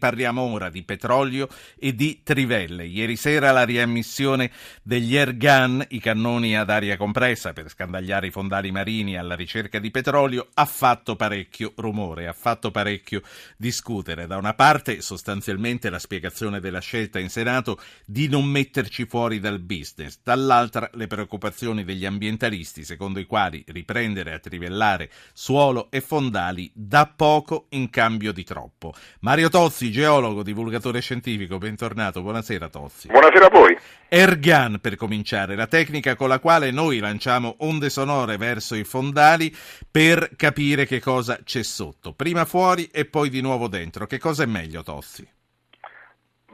Parliamo ora di petrolio e di trivelle. Ieri sera la riammissione degli airgun, i cannoni ad aria compressa per scandagliare i fondali marini alla ricerca di petrolio, ha fatto parecchio rumore, ha fatto parecchio discutere. Da una parte sostanzialmente la spiegazione della scelta in Senato di non metterci fuori dal business, dall'altra le preoccupazioni degli ambientalisti secondo i quali riprendere a trivellare suolo e fondali dà poco in cambio di troppo. Mario Tozzi geologo, divulgatore scientifico, bentornato. Buonasera Tozzi. Buonasera a voi. Ergan per cominciare, la tecnica con la quale noi lanciamo onde sonore verso i fondali per capire che cosa c'è sotto. Prima fuori e poi di nuovo dentro. Che cosa è meglio Tozzi?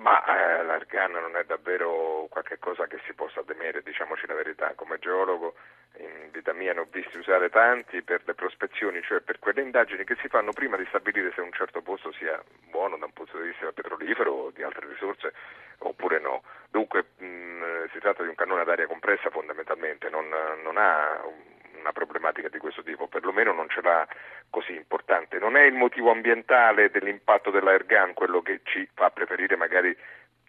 Ma eh, l'Ergan non è davvero qualcosa che si possa temere, diciamoci la verità. Come geologo in vita mia ne ho visti usare tanti per le prospezioni, cioè per quelle indagini che si fanno prima di stabilire se un certo posto sia buono da un punto di vista petrolifero o di altre risorse oppure no. Dunque mh, si tratta di un cannone ad aria compressa fondamentalmente, non, non ha una problematica di questo tipo, perlomeno non ce l'ha così importante. Non è il motivo ambientale dell'impatto dell'airgun quello che ci fa preferire magari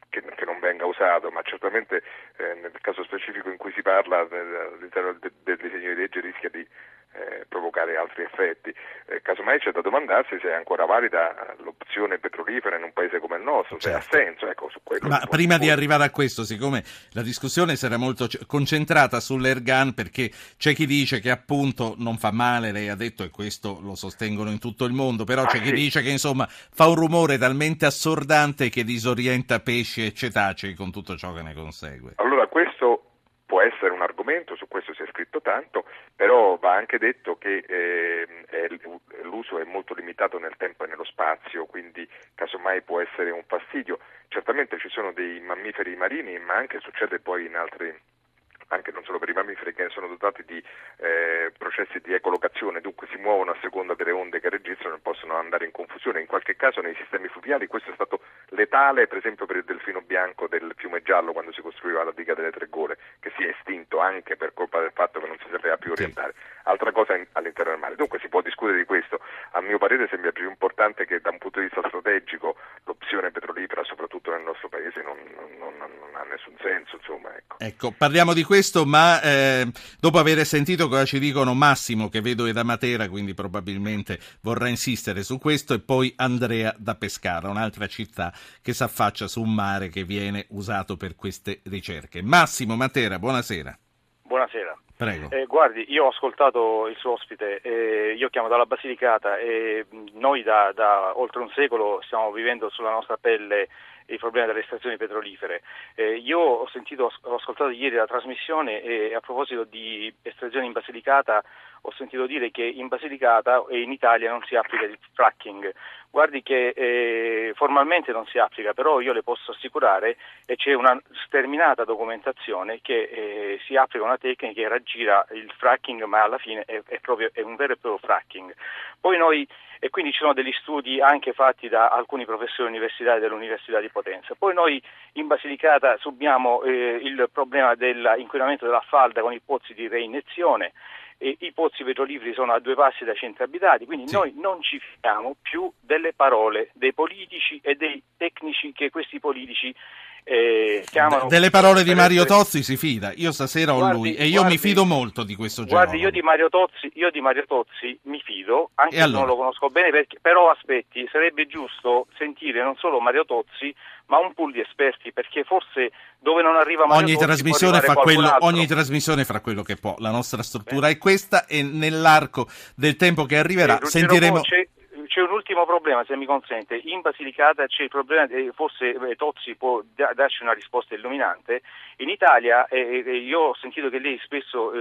che, che, non venga usato, ma certamente eh, nel caso specifico in cui si parla all'interno del, del disegno di legge rischia di eh, provocare altri effetti. Eh, casomai c'è da domandarsi se è ancora valida l'opzione petrolifera in un paese come il nostro, certo. se ha certo. senso. Ecco, su quello Ma prima di arrivare a questo, siccome la discussione sarà molto concentrata sull'Ergan, perché c'è chi dice che appunto non fa male, lei ha detto, e questo lo sostengono in tutto il mondo, però ah, c'è chi dice che insomma fa un rumore talmente assordante che disorienta pesci e cetacei con tutto ciò che ne consegue. Allora, questo può essere un argomento, su questo tanto, però va anche detto che eh, l'uso è molto limitato nel tempo e nello spazio, quindi casomai può essere un fastidio. Certamente ci sono dei mammiferi marini, ma anche succede poi in altri anche non solo per i mammiferi che sono dotati di eh, processi di ecolocazione, dunque si muovono a seconda delle onde che registrano e possono andare in confusione. In qualche caso nei sistemi fluviali questo è stato letale, per esempio per il delfino bianco del fiume giallo quando si costruiva la diga delle Tre Gole, che si è estinto anche per colpa del fatto che non si sapeva più orientare. Altra cosa in, all'interno del mare. Dunque si può discutere di questo. A mio parere sembra più importante che da un punto di vista strategico l'opzione petrolifera, soprattutto nel nostro paese, non, non, non ha nessun senso. Insomma, ecco. ecco, parliamo di questo questo, ma eh, dopo aver sentito cosa ci dicono Massimo, che vedo è da Matera, quindi probabilmente vorrà insistere su questo, e poi Andrea da Pescara, un'altra città che si affaccia su un mare che viene usato per queste ricerche. Massimo Matera, buonasera. Buonasera. Prego. Eh, guardi, io ho ascoltato il suo ospite, eh, io chiamo dalla Basilicata e noi da, da oltre un secolo stiamo vivendo sulla nostra pelle i problemi delle estrazioni petrolifere. Eh, io ho, sentito, ho ascoltato ieri la trasmissione e a proposito di estrazione in Basilicata ho sentito dire che in Basilicata e in Italia non si applica il fracking. Guardi che eh, formalmente non si applica, però io le posso assicurare e c'è una sterminata documentazione che eh, si applica una tecnica che raggira il fracking, ma alla fine è, è, proprio, è un vero e proprio fracking. Noi e quindi ci sono degli studi anche fatti da alcuni professori universitari dell'Università di Potenza. Poi noi in Basilicata subiamo eh, il problema dell'inquinamento della falda con i pozzi di reiniezione. E I pozzi petroliferi sono a due passi dai centri abitati, quindi sì. noi non ci fidiamo più delle parole dei politici e dei tecnici che questi politici eh, chiamano... Delle parole di Mario Tozzi si fida, io stasera ho guardi, lui e io guardi, mi fido molto di questo gioco. Guardi, io di, Mario Tozzi, io di Mario Tozzi mi fido, anche se allora? non lo conosco bene, perché, però aspetti, sarebbe giusto sentire non solo Mario Tozzi, ma un pool di esperti, perché forse dove non arriva Mario ogni Tozzi trasmissione fa quello, Ogni trasmissione fa quello che può, la nostra struttura eh. è questa e nell'arco del tempo che arriverà eh, sentiremo... C'è, c'è un ultimo problema, se mi consente. In Basilicata c'è il problema, forse eh, Tozzi può da- darci una risposta illuminante. In Italia, eh, eh io ho sentito che lei spesso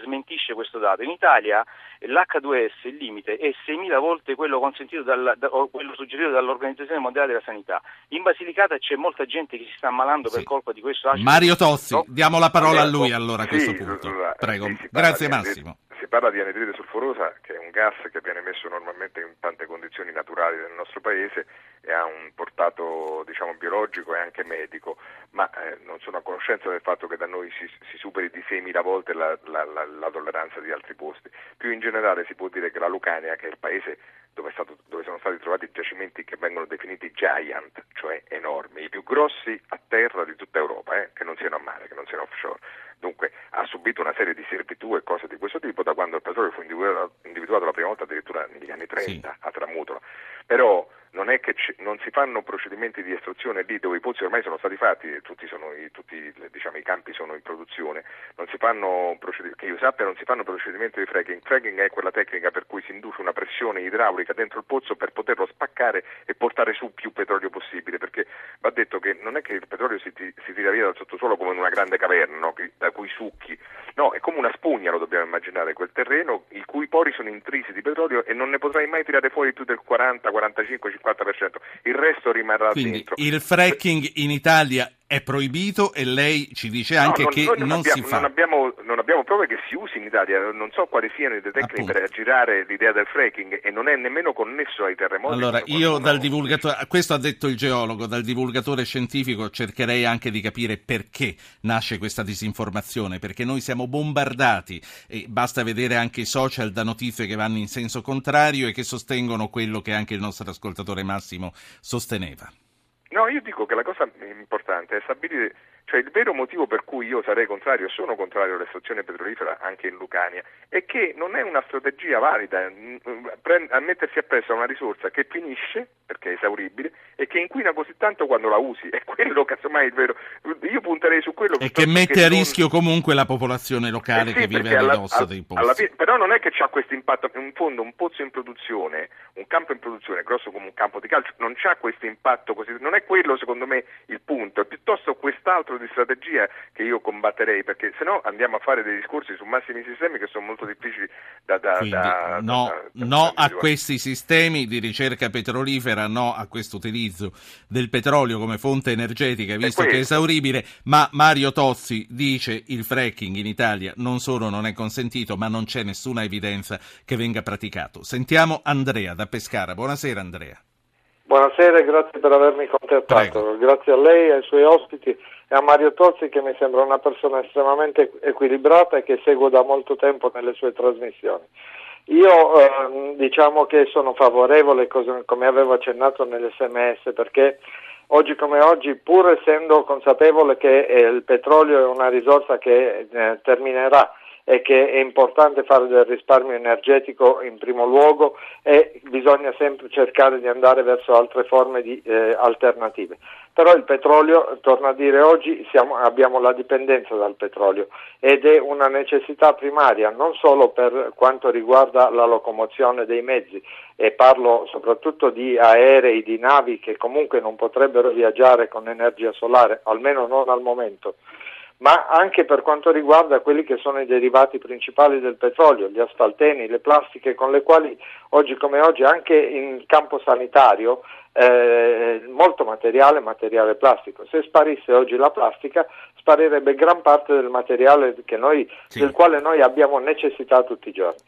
smentisce questo dato, in Italia l'H2S, il limite, è 6.000 volte quello, dal, da, quello suggerito dall'Organizzazione Mondiale della Sanità. In Basilicata c'è molta gente che si sta ammalando sì. per colpa di questo acido. Mario Tozzi, no? diamo la parola a lui allora a questo sì, punto. Prego, grazie Massimo parla di anidride sulfurosa, che è un gas che viene messo normalmente in tante condizioni naturali del nostro paese e ha un portato diciamo, biologico e anche medico, ma eh, non sono a conoscenza del fatto che da noi si, si superi di 6.000 volte la, la, la, la, tolleranza di altri posti. Più in generale si può dire che la Lucania, che è il paese dove, stato, dove sono stati trovati giacimenti che vengono definiti giant, cioè enormi, i più grossi a terra di tutta Europa, eh, che non siano a mare, che non siano offshore. Dunque ha subito una serie di servitù e cose di questo tipo da quando il petrolio fu individuato, individuato la prima volta addirittura negli anni 30 sì. a Tramutola. Però non è che c- non si fanno procedimenti di estrazione lì dove i pozzi ormai sono stati fatti, tutti, sono, i, tutti diciamo, i campi sono in produzione, non si fanno proced- che io sappia non si fanno procedimenti di fracking. Fracking è quella tecnica per cui si induce una pressione idraulica dentro il pozzo per poterlo spaccare e portare su più petrolio possibile, perché va detto che non è che il petrolio si, ti- si tira via dal sottosuolo come in una grande caverna, no? da cui succhi, no, è come una spugna, lo dobbiamo immaginare, quel terreno i cui pori sono intrisi di petrolio e non ne potrai mai tirare fuori più del 40, 45, 50%, il resto rimarrà Quindi dentro. Il fracking in Italia è proibito e lei ci dice anche no, che non, non, abbiamo, si fa. Non abbiamo, non abbiamo, prove che si usi in Italia, non so quali siano le tecniche Appunto. per aggirare l'idea del fracking e non è nemmeno connesso ai terremoti. Allora, io dal divulgatore, questo ha detto il geologo, dal divulgatore scientifico cercherei anche di capire perché nasce questa disinformazione, perché noi siamo bombardati e basta vedere anche i social da notizie che vanno in senso contrario e che sostengono quello che anche il nostro ascoltatore Massimo sosteneva. No, io dico che la cosa importante è stabilire cioè il vero motivo per cui io sarei contrario, sono contrario all'estrazione petrolifera anche in Lucania, è che non è una strategia valida mm, a mettersi appresso a una risorsa che finisce, perché è esauribile, e che inquina così tanto quando la usi. È quello casomai il vero. Io punterei su quello E che mette che a non... rischio comunque la popolazione locale eh sì, che vive a ridosso dei posti. però non è che c'ha questo impatto, in fondo un pozzo in produzione, un campo in produzione, grosso come un campo di calcio, non c'ha questo impatto così, non è quello secondo me il punto, è piuttosto quest'altro di strategia che io combatterei, perché se no andiamo a fare dei discorsi su massimi sistemi che sono molto difficili da... da, Quindi, da no, da, no a questi sistemi di ricerca petrolifera, no a questo utilizzo del petrolio come fonte energetica, visto che è esauribile, ma Mario Tozzi dice il fracking in Italia non solo non è consentito, ma non c'è nessuna evidenza che venga praticato. Sentiamo Andrea da Pescara. Buonasera Andrea. Buonasera e grazie per avermi contattato. Prego. Grazie a lei, ai suoi ospiti e a Mario Tozzi che mi sembra una persona estremamente equilibrata e che seguo da molto tempo nelle sue trasmissioni. Io eh, diciamo che sono favorevole, come avevo accennato nell'SMS, perché oggi come oggi, pur essendo consapevole che eh, il petrolio è una risorsa che eh, terminerà e che è importante fare del risparmio energetico in primo luogo e bisogna sempre cercare di andare verso altre forme di eh, alternative. Però il petrolio, torno a dire oggi, siamo, abbiamo la dipendenza dal petrolio ed è una necessità primaria non solo per quanto riguarda la locomozione dei mezzi e parlo soprattutto di aerei, di navi che comunque non potrebbero viaggiare con energia solare, almeno non al momento ma anche per quanto riguarda quelli che sono i derivati principali del petrolio, gli asfalteni, le plastiche con le quali oggi come oggi anche in campo sanitario eh, molto materiale, materiale plastico. Se sparisse oggi la plastica sparirebbe gran parte del materiale noi, sì. del quale noi abbiamo necessità tutti i giorni.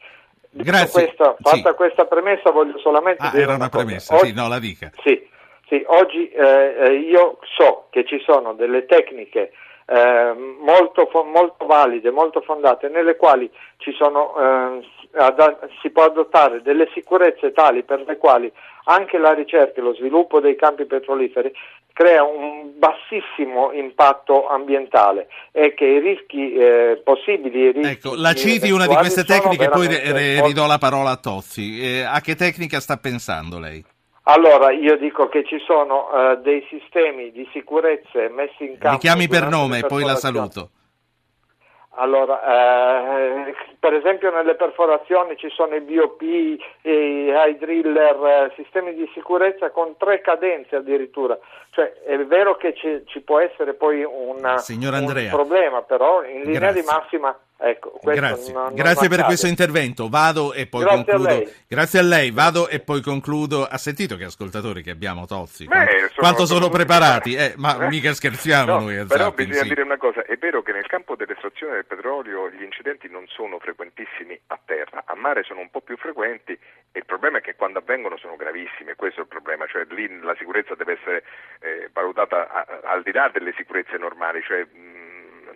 Grazie. Questa, fatta sì. questa premessa voglio solamente ah, dire era una, una premessa, oggi, sì, no, la dica. Sì, sì oggi eh, io so che ci sono delle tecniche eh, molto, molto, valide, molto fondate, nelle quali sono, eh, si può adottare delle sicurezze tali per le quali anche la ricerca e lo sviluppo dei campi petroliferi crea un bassissimo impatto ambientale e che i rischi eh, possibili... I rischi ecco, la citi una di queste tecniche e poi ridò la parola a Tozzi. Eh, a che tecnica sta pensando lei? Allora, io dico che ci sono uh, dei sistemi di sicurezza messi in campo. Mi chiami per nome e poi la saluto. Allora, eh, per esempio nelle perforazioni ci sono i BOP, i high driller, eh, sistemi di sicurezza con tre cadenze addirittura. Cioè è vero che ci, ci può essere poi una, un problema, però in linea Grazie. di massima Ecco, grazie, non, grazie per questo intervento. Vado e poi grazie concludo. A grazie a lei. Vado e poi concludo. Ha sentito che ascoltatori che abbiamo Tozzi? Beh, quanto sono, quanto sono preparati? Eh, ma eh? mica scherziamo no, noi. A però Zapping, bisogna sì. dire una cosa: è vero che nel campo dell'estrazione del petrolio gli incidenti non sono frequentissimi a terra, a mare sono un po' più frequenti. E il problema è che quando avvengono sono gravissimi, questo è il problema, cioè lì la sicurezza deve essere eh, valutata a, al di là delle sicurezze normali, cioè, mh,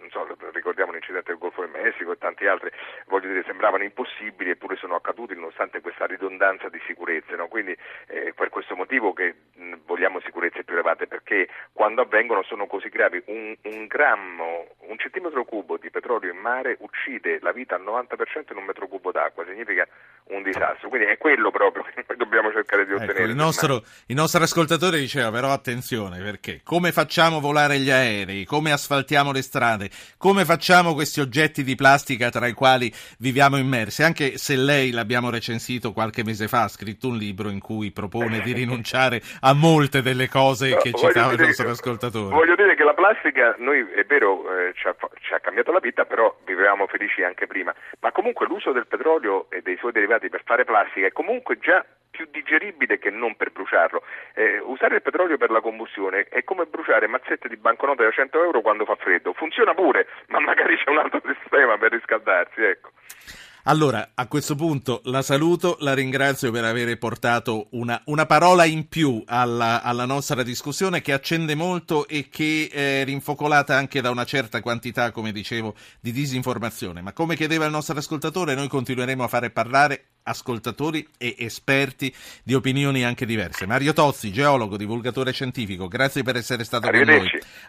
so, ricordiamo l'incidente del Golfo del Messico e tanti altri, voglio dire, sembravano impossibili eppure sono accaduti nonostante questa ridondanza di sicurezze, no? quindi eh, per questo motivo che mh, vogliamo sicurezze più elevate, perché quando avvengono sono così gravi, un, un grammo, un centimetro cubo di petrolio in mare uccide la vita al 90% in un metro cubo d'acqua, significa un disastro, quindi è quello proprio che noi dobbiamo cercare di ottenere. Ecco, il, nostro, il nostro ascoltatore diceva però attenzione perché come facciamo volare gli aerei, come asfaltiamo le strade, come facciamo questi oggetti di plastica tra i quali viviamo immersi, anche se lei l'abbiamo recensito qualche mese fa, ha scritto un libro in cui propone di rinunciare a molte delle cose no, che citava il nostro ascoltatore. Voglio dire che la plastica, noi è vero, eh, ci, ha, ci ha cambiato la vita, però vivevamo felici anche prima, ma comunque l'uso del petrolio e dei suoi derivati per fare plastica è comunque già digeribile che non per bruciarlo. Eh, usare il petrolio per la combustione è come bruciare mazzette di banconote da 100 euro quando fa freddo. Funziona pure, ma magari c'è un altro sistema per riscaldarsi, ecco. Allora, a questo punto la saluto, la ringrazio per aver portato una, una parola in più alla, alla, nostra discussione che accende molto e che è rinfocolata anche da una certa quantità, come dicevo, di disinformazione. Ma come chiedeva il nostro ascoltatore, noi continueremo a fare parlare ascoltatori e esperti di opinioni anche diverse. Mario Tozzi, geologo, divulgatore scientifico, grazie per essere stato con noi.